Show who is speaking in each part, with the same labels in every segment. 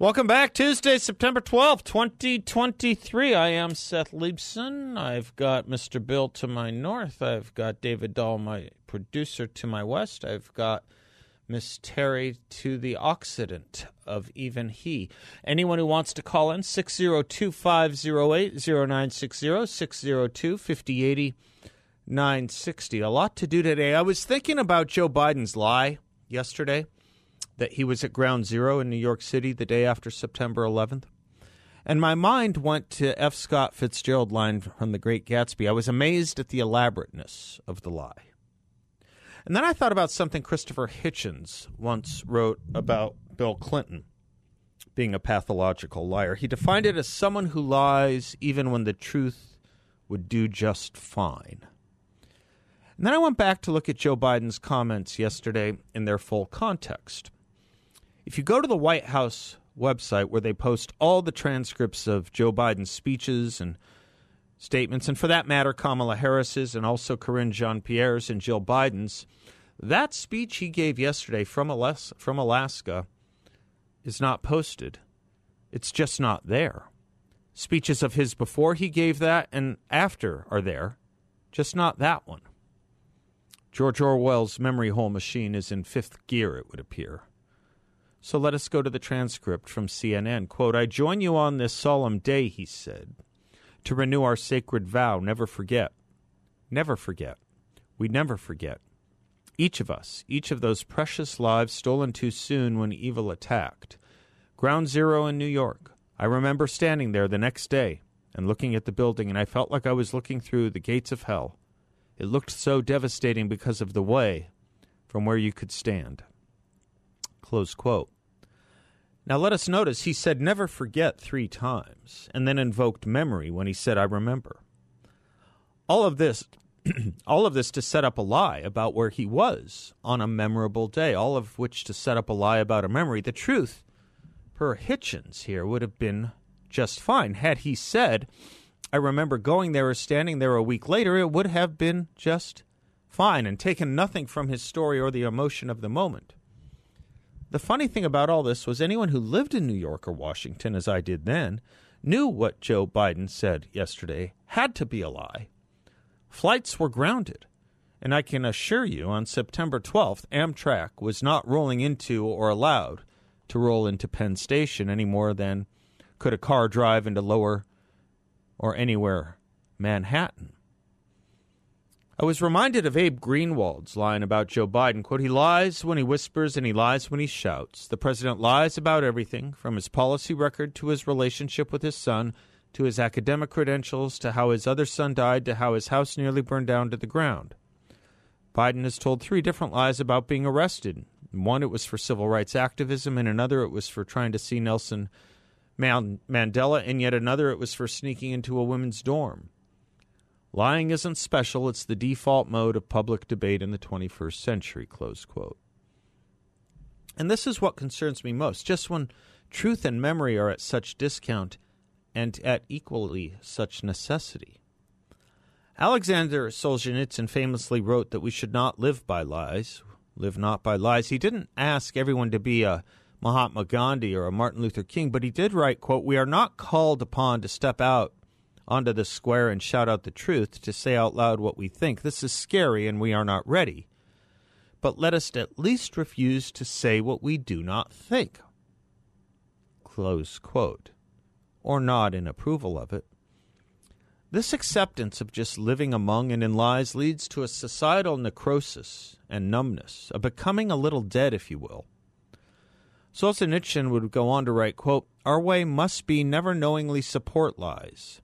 Speaker 1: Welcome back. Tuesday, September 12th, 2023. I am Seth Leibsohn. I've got Mr. Bill to my north. I've got David Dahl, my producer, to my west. I've got Miss Terry to the Occident of even he. Anyone who wants to call in, 602 508 0960, 602 5080 960. A lot to do today. I was thinking about Joe Biden's lie yesterday that he was at ground zero in New York City the day after September 11th. And my mind went to F. Scott Fitzgerald line from The Great Gatsby. I was amazed at the elaborateness of the lie. And then I thought about something Christopher Hitchens once wrote about Bill Clinton being a pathological liar. He defined it as someone who lies even when the truth would do just fine. And then I went back to look at Joe Biden's comments yesterday in their full context. If you go to the White House website where they post all the transcripts of Joe Biden's speeches and statements, and for that matter, Kamala Harris's and also Karine Jean Pierre's and Jill Biden's, that speech he gave yesterday from, Alas- from Alaska is not posted. It's just not there. Speeches of his before he gave that and after are there, just not that one. George Orwell's memory hole machine is in fifth gear, it would appear. So let us go to the transcript from CNN. Quote, I join you on this solemn day, he said, to renew our sacred vow never forget. Never forget. We never forget. Each of us, each of those precious lives stolen too soon when evil attacked. Ground Zero in New York. I remember standing there the next day and looking at the building, and I felt like I was looking through the gates of hell. It looked so devastating because of the way from where you could stand. Close quote. Now let us notice he said never forget three times, and then invoked memory when he said I remember. All of this all of this to set up a lie about where he was on a memorable day, all of which to set up a lie about a memory. The truth, per Hitchens here, would have been just fine. Had he said, I remember going there or standing there a week later, it would have been just fine and taken nothing from his story or the emotion of the moment. The funny thing about all this was anyone who lived in New York or Washington, as I did then, knew what Joe Biden said yesterday had to be a lie. Flights were grounded. And I can assure you, on September 12th, Amtrak was not rolling into or allowed to roll into Penn Station any more than could a car drive into lower or anywhere Manhattan. I was reminded of Abe Greenwald's line about Joe Biden. Quote, he lies when he whispers and he lies when he shouts. The president lies about everything, from his policy record to his relationship with his son, to his academic credentials, to how his other son died, to how his house nearly burned down to the ground. Biden has told three different lies about being arrested. One, it was for civil rights activism. In another, it was for trying to see Nelson Mandela. In yet another, it was for sneaking into a women's dorm. Lying isn't special, it's the default mode of public debate in the 21st century, close quote. And this is what concerns me most. Just when truth and memory are at such discount and at equally such necessity. Alexander Solzhenitsyn famously wrote that we should not live by lies, live not by lies. He didn't ask everyone to be a Mahatma Gandhi or a Martin Luther King, but he did write, quote, "We are not called upon to step out onto the square and shout out the truth, to say out loud what we think. This is scary and we are not ready. But let us at least refuse to say what we do not think. Close quote. Or nod in approval of it. This acceptance of just living among and in lies leads to a societal necrosis and numbness, a becoming a little dead, if you will. Solzhenitsyn would go on to write, quote, Our way must be never knowingly support lies,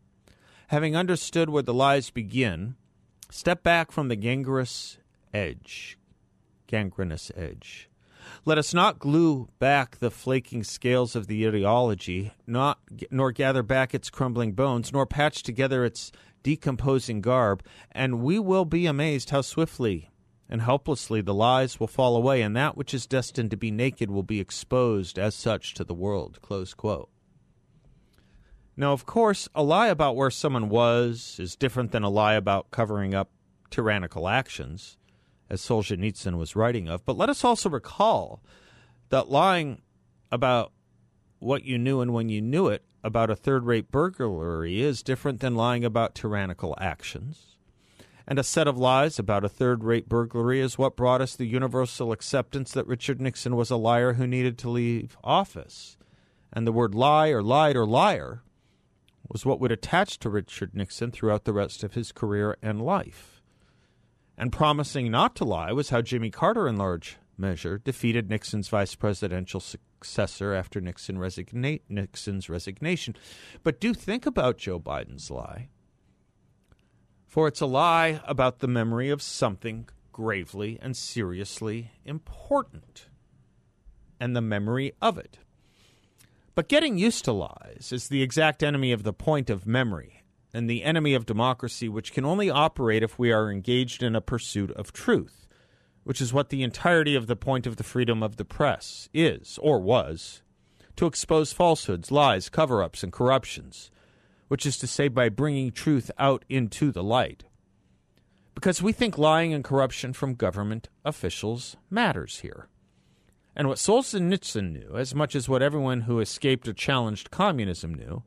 Speaker 1: having understood where the lies begin, step back from the gangrenous edge. Gangrenous edge. Let us not glue back the flaking scales of the ideology, not, nor gather back its crumbling bones, nor patch together its decomposing garb, and we will be amazed how swiftly and helplessly the lies will fall away, and that which is destined to be naked will be exposed as such to the world. Close quote. Now, of course, a lie about where someone was is different than a lie about covering up tyrannical actions as Solzhenitsyn was writing of. But let us also recall that lying about what you knew and when you knew it about a third rate burglary is different than lying about tyrannical actions. And a set of lies about a third rate burglary is what brought us the universal acceptance that Richard Nixon was a liar who needed to leave office. And the word lie or lied or liar was what would attach to Richard Nixon throughout the rest of his career and life. And promising not to lie was how Jimmy Carter, in large measure, defeated Nixon's vice presidential successor after Nixon resigna- Nixon's resignation. But do think about Joe Biden's lie. For it's a lie about the memory of something gravely and seriously important, and the memory of it. But getting used to lies is the exact enemy of the point of memory and the enemy of democracy, which can only operate if we are engaged in a pursuit of truth, which is what the entirety of the point of the freedom of the press is, or was, to expose falsehoods, lies, cover ups, and corruptions, which is to say, by bringing truth out into the light. Because we think lying and corruption from government officials matters here. And what Solzhenitsyn knew, as much as what everyone who escaped or challenged communism knew,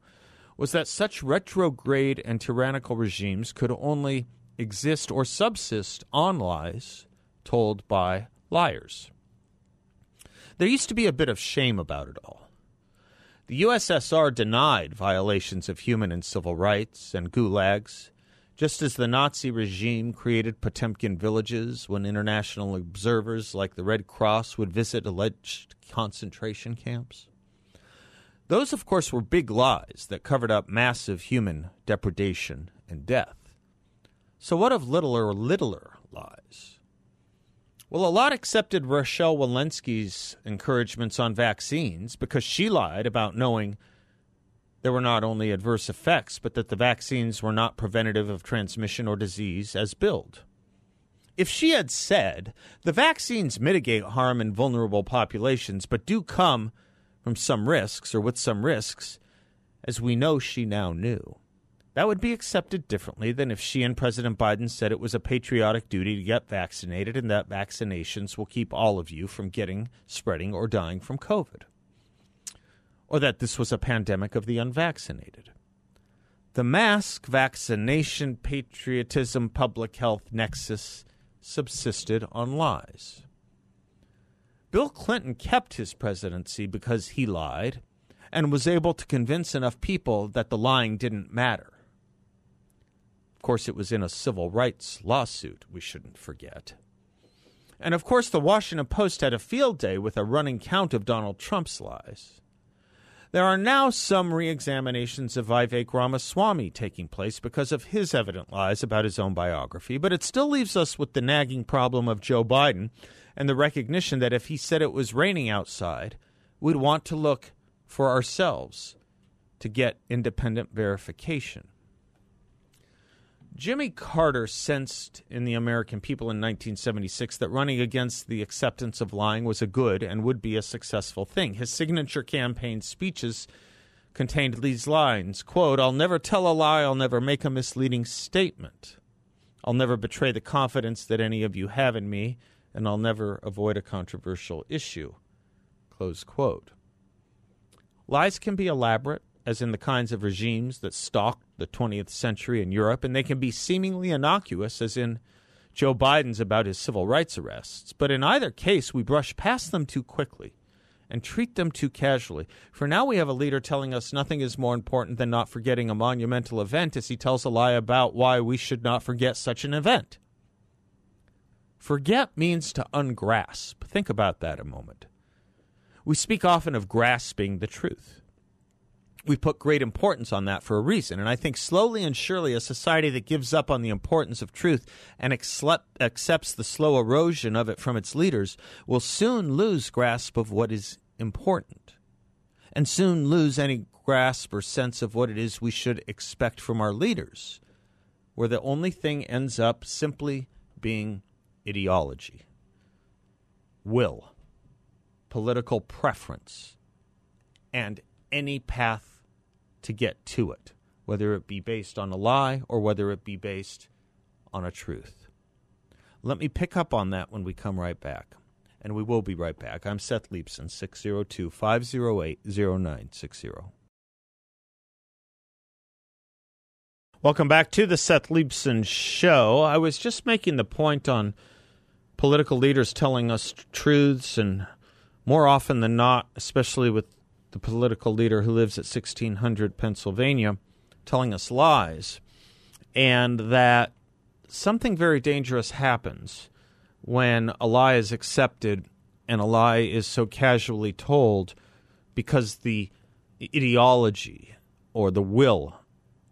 Speaker 1: was that such retrograde and tyrannical regimes could only exist or subsist on lies told by liars. There used to be a bit of shame about it all. The USSR denied violations of human and civil rights and gulags, just as the Nazi regime created Potemkin villages when international observers like the Red Cross would visit alleged concentration camps. Those, of course, were big lies that covered up massive human depredation and death. So, what of littler or littler lies? Well, a lot accepted Rochelle Walensky's encouragements on vaccines because she lied about knowing there were not only adverse effects, but that the vaccines were not preventative of transmission or disease as billed. If she had said the vaccines mitigate harm in vulnerable populations, but do come from some risks or with some risks, as we know she now knew. That would be accepted differently than if she and President Biden said it was a patriotic duty to get vaccinated and that vaccinations will keep all of you from getting, spreading, or dying from COVID. Or that this was a pandemic of the unvaccinated. The mask, vaccination, patriotism, public health nexus subsisted on lies. Bill Clinton kept his presidency because he lied and was able to convince enough people that the lying didn't matter. Of course, it was in a civil rights lawsuit, we shouldn't forget. And of course, the Washington Post had a field day with a running count of Donald Trump's lies. There are now some re examinations of Vivek Ramaswamy taking place because of his evident lies about his own biography, but it still leaves us with the nagging problem of Joe Biden and the recognition that if he said it was raining outside, we'd want to look for ourselves to get independent verification. Jimmy Carter sensed in the American people in 1976 that running against the acceptance of lying was a good and would be a successful thing. His signature campaign speeches contained these lines quote i'll never tell a lie i'll never make a misleading statement i'll never betray the confidence that any of you have in me and I'll never avoid a controversial issue. Close quote. Lies can be elaborate, as in the kinds of regimes that stalked the 20th century in Europe, and they can be seemingly innocuous, as in Joe Biden's about his civil rights arrests. But in either case, we brush past them too quickly and treat them too casually. For now, we have a leader telling us nothing is more important than not forgetting a monumental event as he tells a lie about why we should not forget such an event. Forget means to ungrasp. Think about that a moment. We speak often of grasping the truth. We put great importance on that for a reason. And I think slowly and surely, a society that gives up on the importance of truth and accepts the slow erosion of it from its leaders will soon lose grasp of what is important and soon lose any grasp or sense of what it is we should expect from our leaders, where the only thing ends up simply being ideology, will, political preference, and any path to get to it, whether it be based on a lie or whether it be based on a truth. Let me pick up on that when we come right back. And we will be right back. I'm Seth Leibsohn, 602 508 0960. Welcome back to the Seth Leibsohn Show. I was just making the point on political leaders telling us truths, and more often than not, especially with the political leader who lives at 1600 Pennsylvania, telling us lies, and that something very dangerous happens when a lie is accepted and a lie is so casually told because the ideology or the will,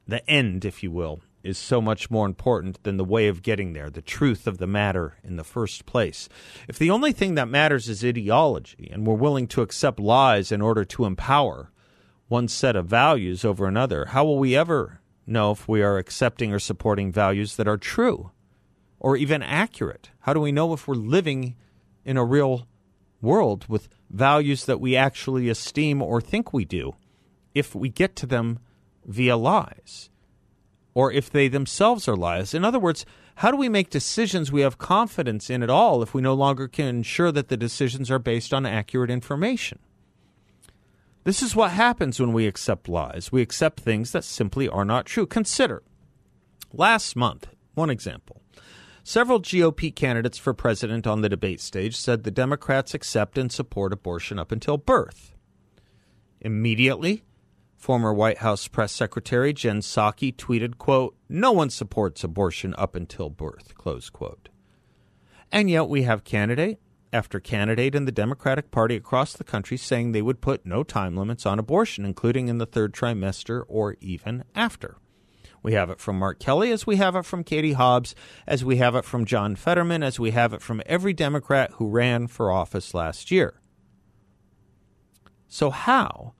Speaker 1: the end, if you will, is so much more important than the way of getting there, the truth of the matter in the first place. If the only thing that matters is ideology, and we're willing to accept lies in order to empower one set of values over another, how will we ever know if we are accepting or supporting values that are true or even accurate? How do we know if we're living in a real world with values that we actually esteem or think we do if we get to them via lies? Or if they themselves are lies. In other words, how do we make decisions we have confidence in at all if we no longer can ensure that the decisions are based on accurate information? This is what happens when we accept lies. We accept things that simply are not true. Consider last month, one example. Several GOP candidates for president on the debate stage said the Democrats accept and support abortion up until birth. Immediately, Former White House press secretary Jen Psaki tweeted, quote, "No one supports abortion up until birth." Close quote. And yet we have candidate after candidate in the Democratic Party across the country saying they would put no time limits on abortion, including in the third trimester or even after. We have it from Mark Kelly, as we have it from Katie Hobbs, as we have it from John Fetterman, as we have it from every Democrat who ran for office last year. So, how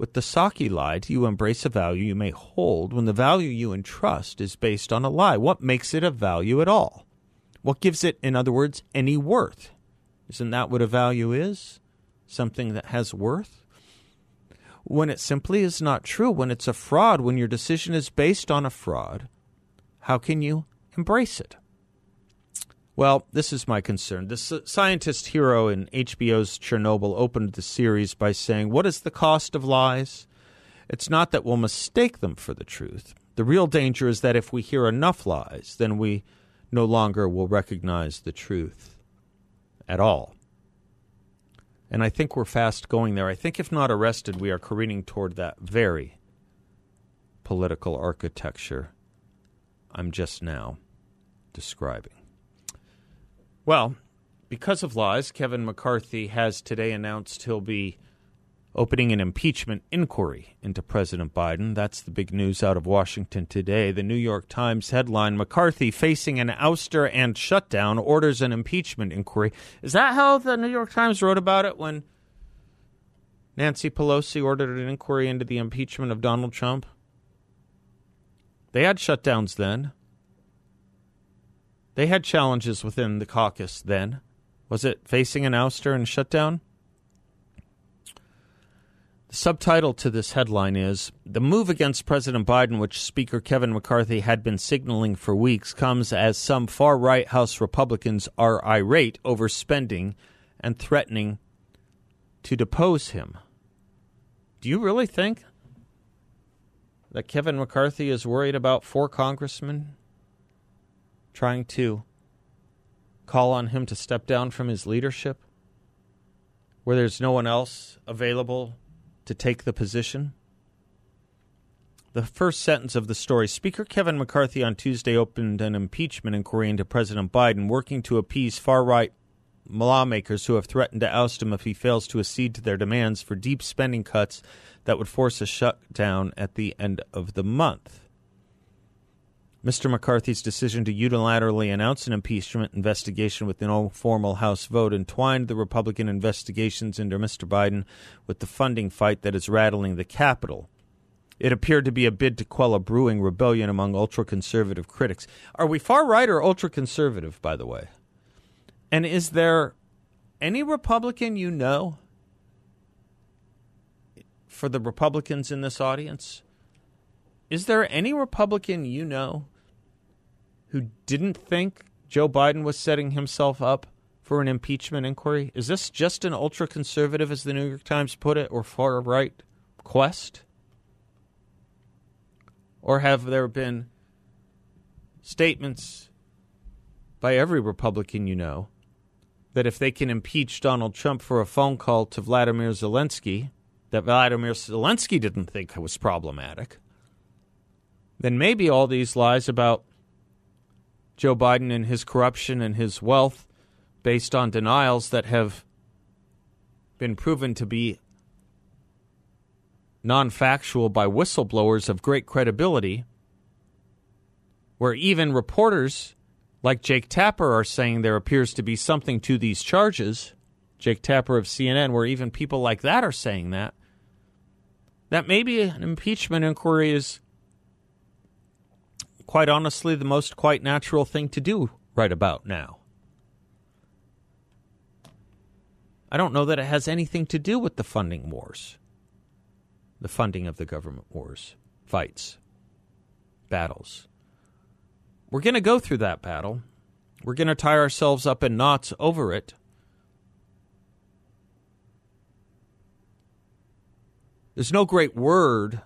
Speaker 1: with the Psaki lie, you embrace a value you may hold when the value you entrust is based on a lie? What makes it a value at all? What gives it, in other words, any worth? Isn't that what a value is? Something that has worth? When it simply is not true, when it's a fraud, when your decision is based on a fraud, how can you embrace it? Well, this is my concern. The scientist hero in HBO's Chernobyl opened the series by saying, What is the cost of lies? It's not that we'll mistake them for the truth. The real danger is that if we hear enough lies, then we no longer will recognize the truth at all. And I think we're fast going there. I think if not arrested, we are careening toward that very political architecture I'm just now describing. Well, because of lies, Kevin McCarthy has today announced he'll be opening an impeachment inquiry into President Biden. That's the big news out of Washington today. The New York Times headline McCarthy facing an ouster and shutdown orders an impeachment inquiry. Is that how the New York Times wrote about it when Nancy Pelosi ordered an inquiry into the impeachment of Donald Trump? They had shutdowns then. They had challenges within the caucus then. Was it facing an ouster and shutdown? The subtitle to this headline is The move against President Biden, which Speaker Kevin McCarthy had been signaling for weeks, comes as some far right House Republicans are irate over spending and threatening to depose him. Do you really think that Kevin McCarthy is worried about four congressmen trying to call on him to step down from his leadership where there's no one else available to take the position? The first sentence of the story Speaker Kevin McCarthy on Tuesday opened an impeachment inquiry into President Biden, working to appease far right lawmakers who have threatened to oust him if he fails to accede to their demands for deep spending cuts that would force a shutdown at the end of the month. Mr. McCarthy's decision to unilaterally announce an impeachment investigation with no formal House vote entwined the Republican investigations into Mr. Biden with the funding fight that is rattling the Capitol. It appeared to be a bid to quell a brewing rebellion among ultra conservative critics. Are we far right or ultra conservative, by the way? And is there any Republican you know for the Republicans in this audience? Is there any Republican you know who didn't think Joe Biden was setting himself up for an impeachment inquiry? Is this just an ultra conservative, as the New York Times put it, or far right quest? Or have there been statements by every Republican you know that if they can impeach Donald Trump for a phone call to Vladimir Zelensky, that Vladimir Zelensky didn't think was problematic, then maybe all these lies about Joe Biden and his corruption and his wealth based on denials that have been proven to be non factual by whistleblowers of great credibility, where even reporters like Jake Tapper are saying there appears to be something to these charges. Jake Tapper of CNN, where even people like that are saying that, that maybe an impeachment inquiry is quite honestly, the most quite natural thing to do right about now. I don't know that it has anything to do with the funding wars, the funding of the government wars, fights, battles. We're going to go through that battle. We're going to tie ourselves up in knots over it. There's no great word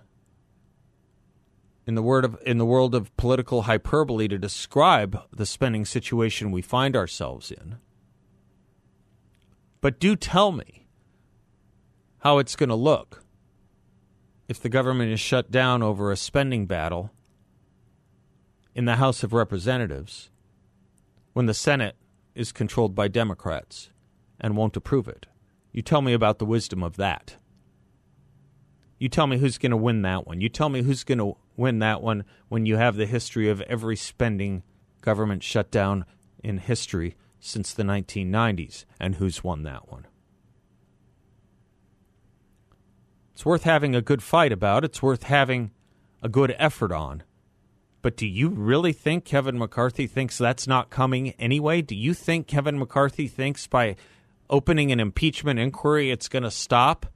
Speaker 1: in the word of in the world of political hyperbole to describe the spending situation we find ourselves in. But do tell me how it's going to look if the government is shut down over a spending battle in the House of Representatives when the Senate is controlled by Democrats and won't approve it. You tell me about the wisdom of that. You tell me who's going to win that one. You tell me who's going to win that one when you have the history of every spending government shutdown in history since the 1990s and who's won that one. It's worth having a good fight about. It's worth having a good effort on. But do you really think Kevin McCarthy thinks that's not coming anyway? Do you think Kevin McCarthy thinks by opening an impeachment inquiry it's going to stop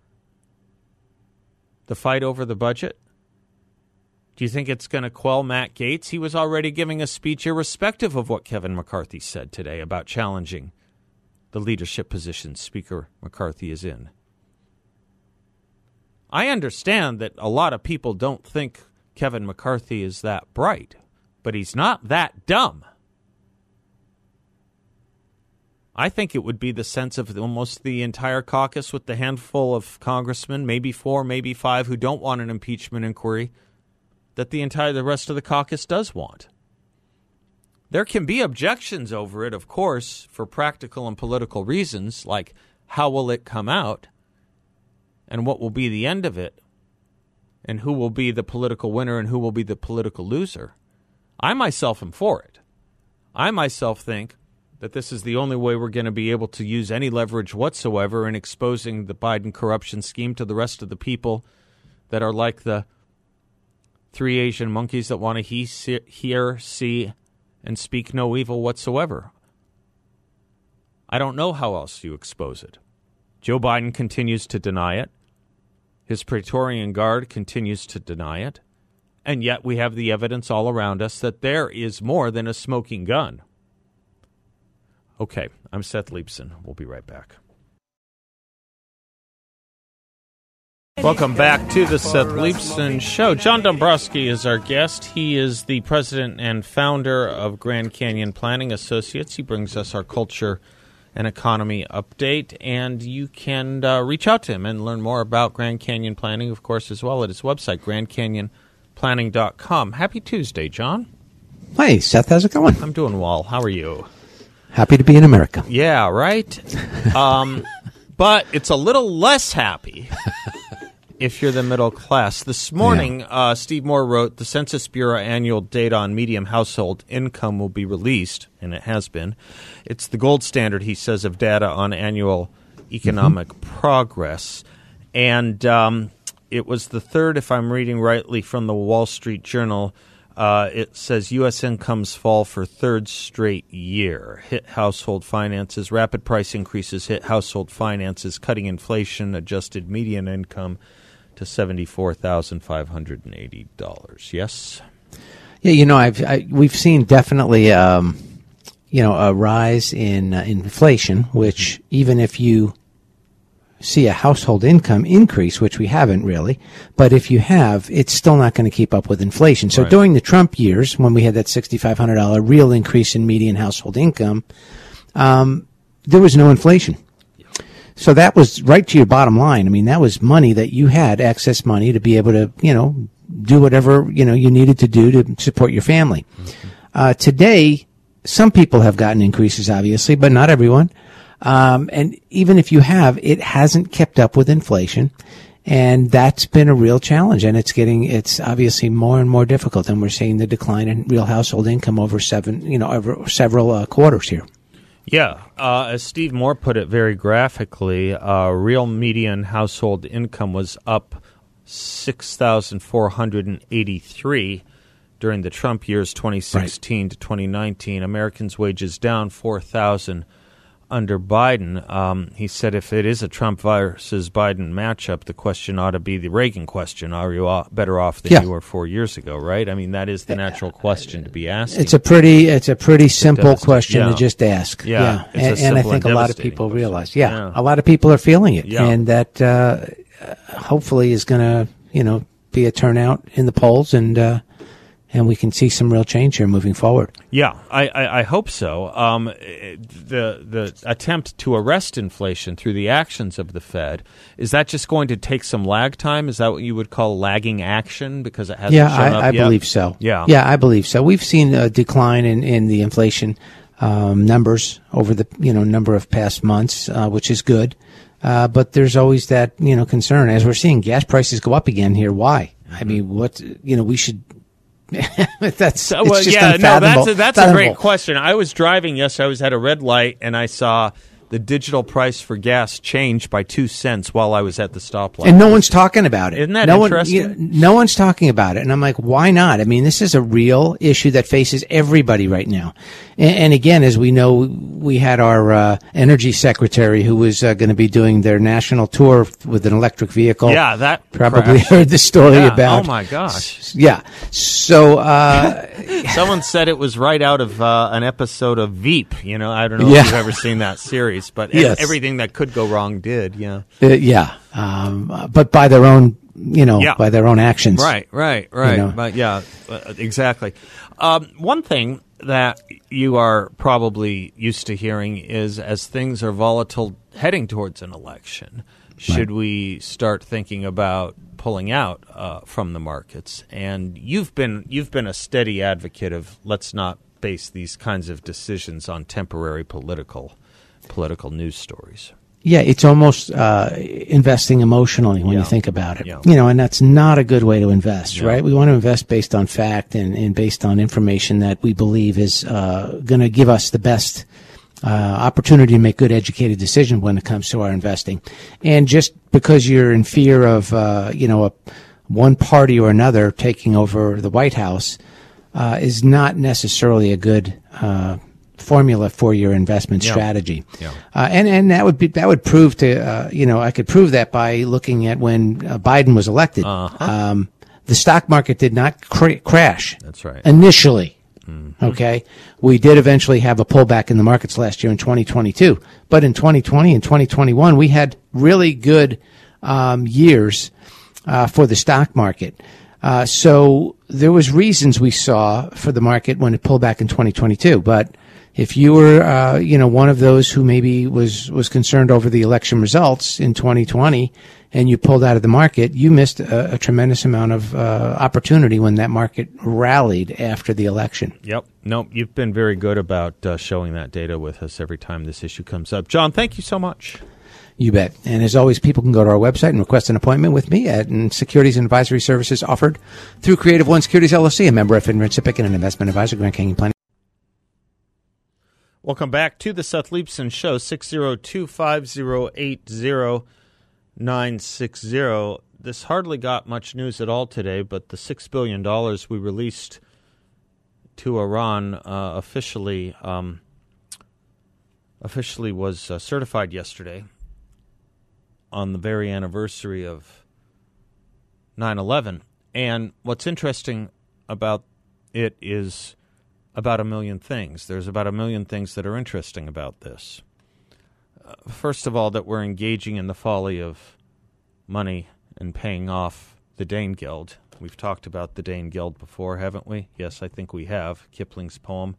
Speaker 1: the fight over the budget? Do you think it's going to quell Matt Gaetz? He was already giving a speech irrespective of what Kevin McCarthy said today about challenging the leadership position Speaker McCarthy is in. I understand that a lot of people don't think Kevin McCarthy is that bright, but he's not that dumb. I think it would be the sense of almost the entire caucus with the handful of congressmen, maybe four, maybe five, who don't want an impeachment inquiry that the entire the rest of the caucus does want. There can be objections over it, of course, for practical and political reasons, like how will it come out and what will be the end of it and who will be the political winner and who will be the political loser. I myself am for it. I myself think that this is the only way we're going to be able to use any leverage whatsoever in exposing the Biden corruption scheme to the rest of the people that are like the three Asian monkeys that want to he, see, hear, see, and speak no evil whatsoever. I don't know how else you expose it. Joe Biden continues to deny it. His Praetorian Guard continues to deny it. And yet we have the evidence all around us that there is more than a smoking gun. Okay, I'm Seth Leibsohn. We'll be right back. Welcome back to the Seth Leibsohn Show. John Dombroski is our guest. He is the president and founder of Grand Canyon Planning Associates. He brings us our culture and economy update, and you can uh, reach out to him and learn more about Grand Canyon Planning, of course, as well at his website, grandcanyonplanning.com. Happy Tuesday, John.
Speaker 2: Hey, Seth. How's it going?
Speaker 1: I'm doing well. How are you?
Speaker 2: Happy to be in America.
Speaker 1: Yeah, right. Um, but it's a little less happy if you're the middle class. This morning, uh, Steve Moore wrote the Census Bureau annual data on medium household income will be released, and it has been. It's the gold standard, he says, of data on annual economic
Speaker 2: Mm-hmm.
Speaker 1: progress. And um, it was the third, if I'm reading rightly from the Wall Street Journal. Uh, it says U.S. incomes fall for third straight year. Hit household finances. Rapid price increases hit household finances, cutting inflation. Adjusted median income to seventy-four thousand five hundred and eighty dollars. Yes.
Speaker 2: Yeah, you know, I've I, we've seen definitely, um, you know, a rise in uh, inflation. Which even if you see a household income increase, which we haven't really, but if you have, it's still not going to keep up with inflation. So
Speaker 1: Right.
Speaker 2: during the Trump years, when we had that sixty-five hundred dollar real increase in median household income, um, there was no inflation. So that was right to your bottom line. I mean, that was money that you had excess money to be able to, you know, do whatever, you know, you needed to do to support your family. Uh, today, some people have gotten increases, obviously, but not everyone. Um, and even if you have, it hasn't kept up with inflation. And that's been a real challenge. And it's getting, it's obviously more and more difficult. And we're seeing the decline in real household income over seven, you know, over several uh, quarters here.
Speaker 1: Yeah, uh, as Steve Moore put it very graphically, uh, real median household income was up six thousand four hundred and eighty-three during the Trump years, twenty sixteen to twenty nineteen. Americans' wages down four thousand under Biden. Um, he said, if it is a Trump versus Biden matchup, the question ought to be the Reagan question: Are you better off than
Speaker 2: Yeah.
Speaker 1: you were four years ago? Right? I mean, that is the natural question to be asked.
Speaker 2: It's a pretty, it's a pretty simple question
Speaker 1: Yeah.
Speaker 2: to just ask.
Speaker 1: Yeah, a
Speaker 2: and, and I think
Speaker 1: and
Speaker 2: a lot of people
Speaker 1: question.
Speaker 2: realize. Yeah,
Speaker 1: Yeah.
Speaker 2: a lot of people are feeling it,
Speaker 1: Yeah.
Speaker 2: and that uh, hopefully is going to, you know, be a turnout in the polls, and uh, and we can see some real change here moving forward.
Speaker 1: Yeah, I, I, I hope so. Um, the the attempt to arrest inflation through the actions of the Fed is that just going to take some lag time? Is that what you would call lagging action because it hasn't
Speaker 2: Yeah,
Speaker 1: shown up
Speaker 2: I, I believe so.
Speaker 1: Yeah,
Speaker 2: yeah, I believe so. We've seen a decline in in the inflation um, numbers over the you know number of past months, uh, which is good. Uh, but there's always that you know concern as we're seeing gas prices go up again here. Why? I mean, what you know we should. that's
Speaker 1: well, yeah, no, that's a, that's a great question. I was driving yesterday. I was at a red light and I saw the digital price for gas changed by two cents while I was at the stoplight.
Speaker 2: And no one's talking about it.
Speaker 1: Isn't that
Speaker 2: no
Speaker 1: interesting?
Speaker 2: One, you know, no one's talking about it. And I'm like, why not? I mean, this is a real issue that faces everybody right now. And, and again, as we know, we had our uh, energy secretary who was uh, going to be doing their national tour with an electric vehicle.
Speaker 1: Yeah, that
Speaker 2: probably
Speaker 1: crashed.
Speaker 2: heard the story
Speaker 1: Yeah.
Speaker 2: about.
Speaker 1: Oh my gosh!
Speaker 2: Yeah. So, uh,
Speaker 1: Someone said it was right out of uh, an episode of Veep. You know, I don't know
Speaker 2: Yeah.
Speaker 1: if you've ever seen that series, but
Speaker 2: Yes.
Speaker 1: everything that could go wrong did. Yeah.
Speaker 2: uh, yeah. Um, but by their own, you know,
Speaker 1: Yeah.
Speaker 2: by their own actions.
Speaker 1: Right, right, right.
Speaker 2: know.
Speaker 1: But yeah, uh, exactly. Um, one thing that you are probably used to hearing is as things are volatile heading towards an election, should we start thinking about pulling out uh, from the markets? And you've been you've been a steady advocate of let's not base these kinds of decisions on temporary political political news stories.
Speaker 2: Yeah, it's almost uh, investing emotionally when
Speaker 1: Yeah.
Speaker 2: you think about it.
Speaker 1: Yeah.
Speaker 2: You know, and that's not a good way to invest,
Speaker 1: Yeah.
Speaker 2: right? We want to invest based on fact and, and based on information that we believe is uh, going to give us the best uh, opportunity to make good educated decisions when it comes to our investing. And just because you're in fear of, uh, you know, a, one party or another taking over the White House uh, is not necessarily a good uh, formula for your investment
Speaker 1: Yeah.
Speaker 2: strategy.
Speaker 1: Yeah.
Speaker 2: Uh, and and that would be that would prove to uh, you know I could prove that by looking at when uh, Biden was elected. Um, the stock market did not cra- crash.
Speaker 1: That's right.
Speaker 2: Initially, okay, we did eventually have a pullback in the markets last year in 2022, but in 2020 and 2021 we had really good um, years uh, for the stock market. Uh, so there was reasons we saw for the market when it pulled back in 2022, but if you were, uh, you know, one of those who maybe was was concerned over the election results in 2020, and you pulled out of the market, you missed a, a tremendous amount of uh, opportunity when that market rallied after the election.
Speaker 1: Yep. No, you've been very good about uh, showing that data with us every time this issue comes up. John, thank you so much.
Speaker 2: You bet. And as always, people can go to our website and request an appointment with me at and securities and advisory services offered through Creative One Securities LLC, a member of FINRA and an investment advisor, Grand Canyon Planning.
Speaker 1: Welcome back to the Seth Leibsohn Show, 602 5080 960. This hardly got much news at all today, but the $6 billion we released to Iran uh, officially um, officially was uh, certified yesterday on the very anniversary of 9 11. And what's interesting about it is about a million things. There's about a million things that are interesting about this. Uh, first of all, that we're engaging in the folly of money and paying off the Dane Danegeld. We've talked about the Dane Danegeld before, haven't we? Yes, I think we have. Kipling's poem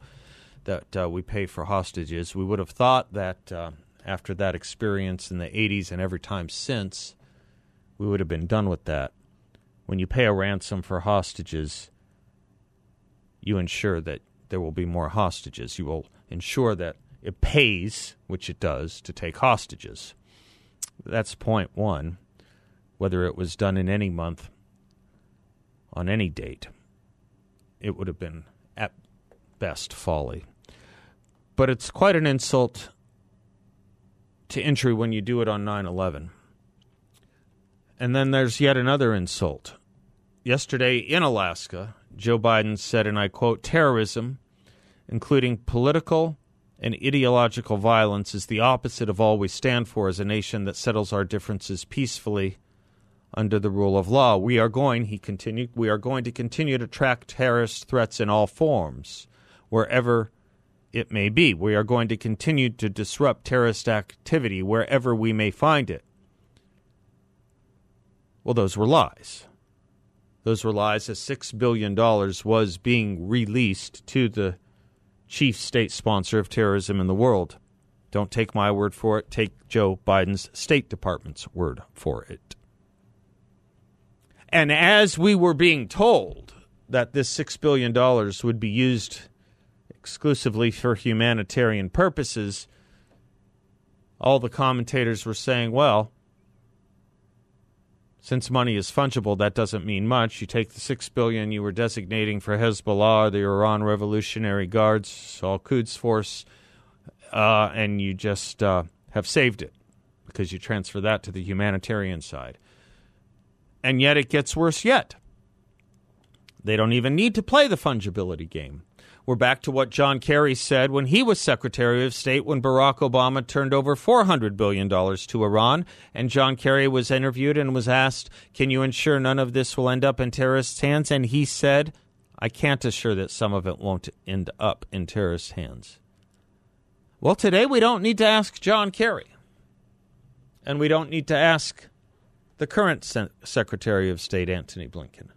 Speaker 1: that uh, we pay for hostages. We would have thought that uh, after that experience in the 80s and every time since, we would have been done with that. When you pay a ransom for hostages, you ensure that there will be more hostages. You will ensure that it pays, which it does, to take hostages. That's point one. Whether it was done in any month, on any date, it would have been at best folly. But it's quite an insult to entry when you do it on 9 11. And then there's yet another insult. Yesterday in Alaska, Joe Biden said, and I quote, terrorism, including political and ideological violence, is the opposite of all we stand for as a nation that settles our differences peacefully under the rule of law. We are going, he continued, we are going to continue to track terrorist threats in all forms, wherever it may be. We are going to continue to disrupt terrorist activity wherever we may find it. Well, those were lies. Those were lies as $6 billion was being released to the chief state sponsor of terrorism in the world. Don't take my word for it, take Joe Biden's State Department's word for it. And as we were being told that this $6 billion would be used exclusively for humanitarian purposes, all the commentators were saying, well, since money is fungible, that doesn't mean much. You take the six billion you were designating for Hezbollah, the Iran Revolutionary Guards, Al Quds Force, uh, and you just uh, have saved it because you transfer that to the humanitarian side. And yet it gets worse yet. They don't even need to play the fungibility game. We're back to what John Kerry said when he was Secretary of State when Barack Obama turned over $400 billion to Iran. And John Kerry was interviewed and was asked, Can you ensure none of this will end up in terrorists' hands? And he said, I can't assure that some of it won't end up in terrorists' hands. Well, today we don't need to ask John Kerry. And we don't need to ask the current Secretary of State, Antony Blinken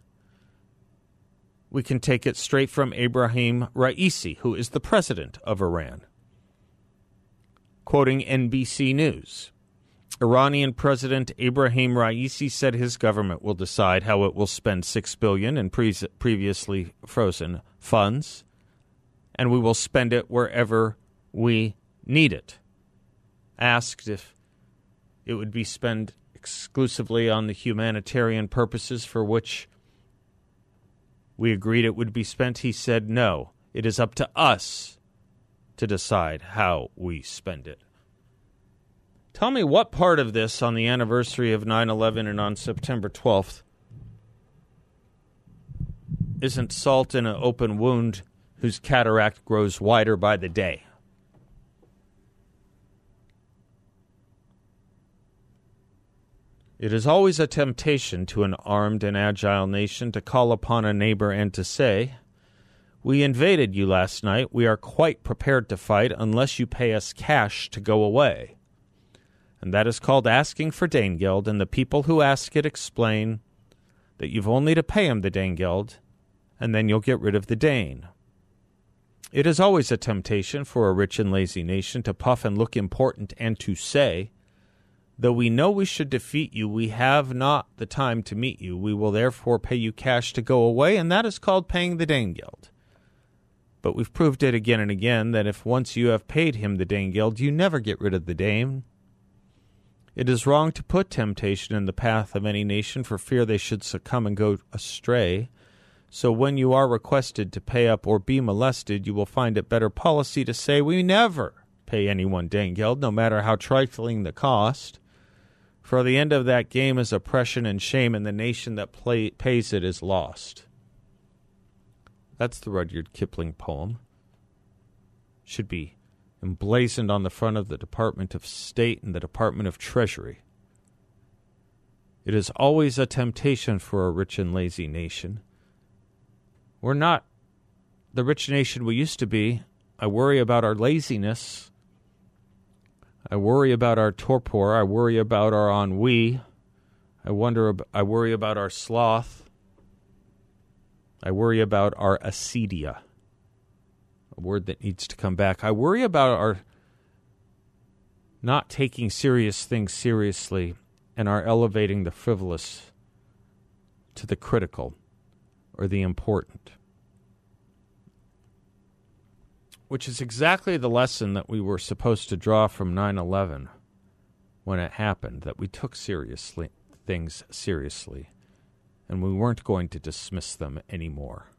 Speaker 1: we can take it straight from Ibrahim Raisi, who is the president of Iran. Quoting NBC News Iranian President Ibrahim Raisi said his government will decide how it will spend 6 billion in pre- previously frozen funds and we will spend it wherever we need it. Asked if it would be spent exclusively on the humanitarian purposes for which we agreed it would be spent. He said, no, it is up to us to decide how we spend it. Tell me what part of this on the anniversary of 9 11 and on September 12th isn't salt in an open wound whose cataract grows wider by the day? It is always a temptation to an armed and agile nation to call upon a neighbor and to say, We invaded you last night. We are quite prepared to fight unless you pay us cash to go away. And that is called asking for Danegeld, and the people who ask it explain that you've only to pay him the Danegeld, and then you'll get rid of the Dane. It is always a temptation for a rich and lazy nation to puff and look important and to say, Though we know we should defeat you, we have not the time to meet you. We will therefore pay you cash to go away, and that is called paying the Danegeld. But we've proved it again and again that if once you have paid him the Danegeld, you never get rid of the Dane. It is wrong to put temptation in the path of any nation for fear they should succumb and go astray. So when you are requested to pay up or be molested, you will find it better policy to say, We never pay anyone Danegeld, no matter how trifling the cost. For the end of that game is oppression and shame, and the nation that play, pays it is lost. That's the Rudyard Kipling poem. Should be emblazoned on the front of the Department of State and the Department of Treasury. It is always a temptation for a rich and lazy nation. We're not the rich nation we used to be. I worry about our laziness. I worry about our torpor. I worry about our ennui. I wonder. I worry about our sloth. I worry about our acedia, a word that needs to come back. I worry about our not taking serious things seriously and our elevating the frivolous to the critical or the important. Which is exactly the lesson that we were supposed to draw from 9 11 when it happened, that we took seriously things seriously and we weren't going to dismiss them anymore.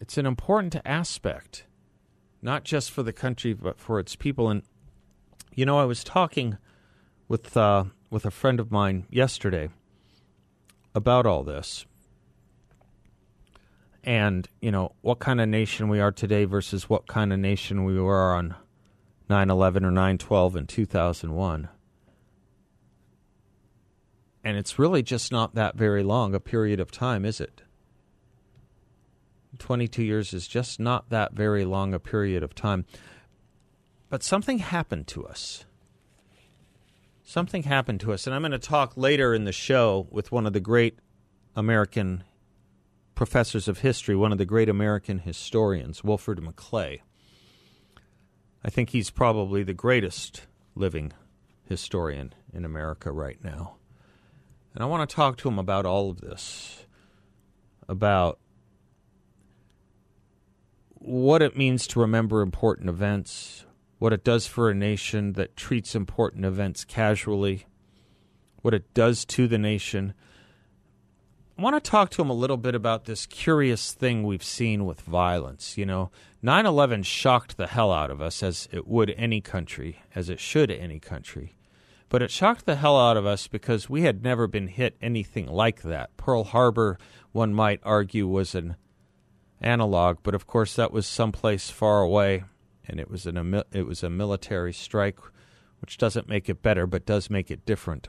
Speaker 1: It's an important aspect, not just for the country, but for its people. And, you know, I was talking with, uh, with a friend of mine yesterday about all this and you know what kind of nation we are today versus what kind of nation we were on 9/11 or 9/12 in 2001 and it's really just not that very long a period of time is it? 22 years is just not that very long a period of time. But something happened to us. Something happened to us. And I'm going to talk later in the show with one of the great American professors of history, one of the great American historians, Wilfred McClay. I think he's probably the greatest living historian in America right now. And I want to talk to him about all of this, about what it means to remember important events, what it does for a nation that treats important events casually, what it does to the nation I want to talk to him a little bit about this curious thing we've seen with violence. You know, 9 11 shocked the hell out of us, as it would any country, as it should any country. But it shocked the hell out of us because we had never been hit anything like that. Pearl Harbor, one might argue, was an analog, but of course that was someplace far away, and it was an it was a military strike, which doesn't make it better, but does make it different.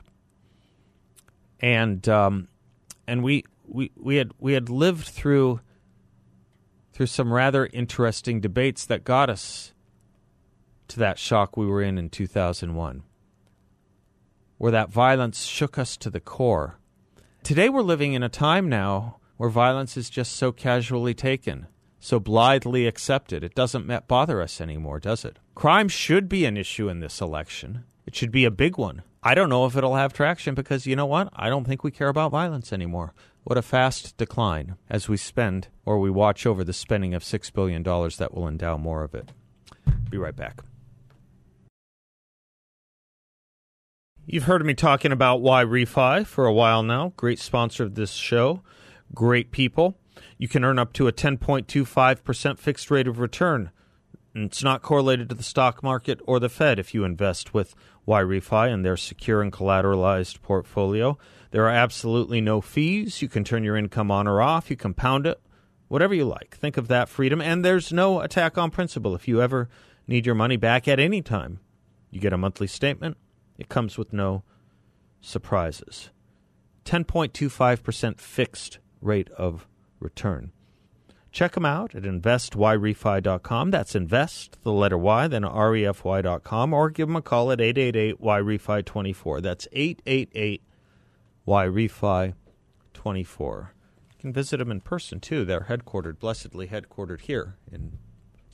Speaker 1: And um, and we, we, we had we had lived through through some rather interesting debates that got us to that shock we were in in 2001 where that violence shook us to the core. Today we're living in a time now where violence is just so casually taken so blithely accepted. It doesn't bother us anymore does it? Crime should be an issue in this election. It should be a big one I don't know if it'll have traction because you know what? I don't think we care about violence anymore. What a fast decline as we spend or we watch over the spending of $6 billion that will endow more of it. Be right back. You've heard me talking about YRefy for a while now. Great sponsor of this show. Great people. You can earn up to a 10.25% fixed rate of return. And it's not correlated to the stock market or the Fed if you invest with YRefy and their secure and collateralized portfolio. There are absolutely no fees. You can turn your income on or off. You compound it, whatever you like. Think of that freedom. And there's no attack on principle. If you ever need your money back at any time, you get a monthly statement. It comes with no surprises. 10.25% fixed rate of return. Check them out at investyrefy.com. That's invest, the letter Y, then refy.com, or give them a call at 888 YRefy24. That's 888 YRefy24. You can visit them in person too. They're headquartered, blessedly headquartered here in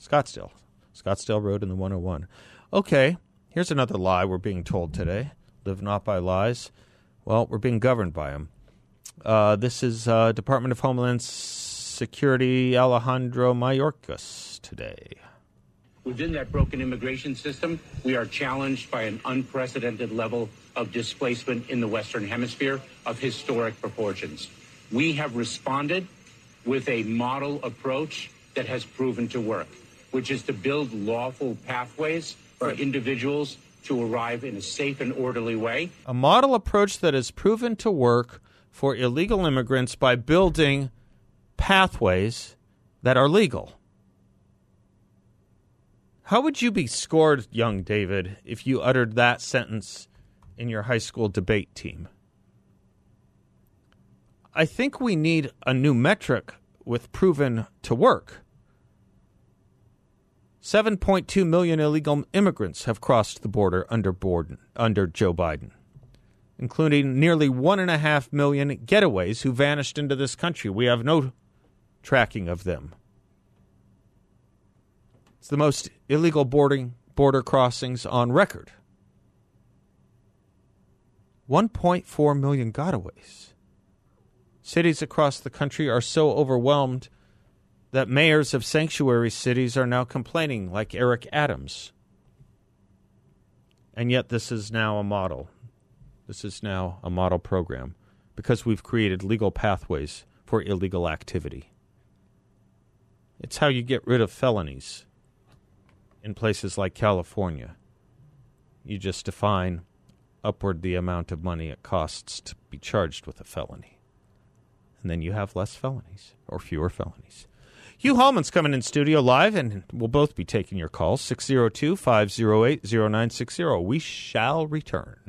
Speaker 1: Scottsdale, Scottsdale Road in the 101. Okay, here's another lie we're being told today. Live not by lies. Well, we're being governed by them. Uh, this is uh, Department of Homeland Security Alejandro Mayorkas today.
Speaker 3: Within that broken immigration system, we are challenged by an unprecedented level of displacement in the Western Hemisphere of historic proportions. We have responded with a model approach that has proven to work, which is to build lawful pathways for individuals to arrive in a safe and orderly way.
Speaker 1: A model approach that has proven to work for illegal immigrants by building pathways that are legal. How would you be scored, young David, if you uttered that sentence in your high school debate team? I think we need a new metric with proven to work. 7.2 million illegal immigrants have crossed the border under, Borden, under Joe Biden, including nearly 1.5 million getaways who vanished into this country. We have no tracking of them. It's the most illegal boarding, border crossings on record. 1.4 million gotaways. Cities across the country are so overwhelmed that mayors of sanctuary cities are now complaining, like Eric Adams. And yet, this is now a model. This is now a model program because we've created legal pathways for illegal activity. It's how you get rid of felonies in places like California. You just define upward the amount of money it costs to be charged with a felony. And then you have less felonies or fewer felonies. Hugh Hallman's coming in studio live, and we'll both be taking your calls 602 508 0960. We shall return.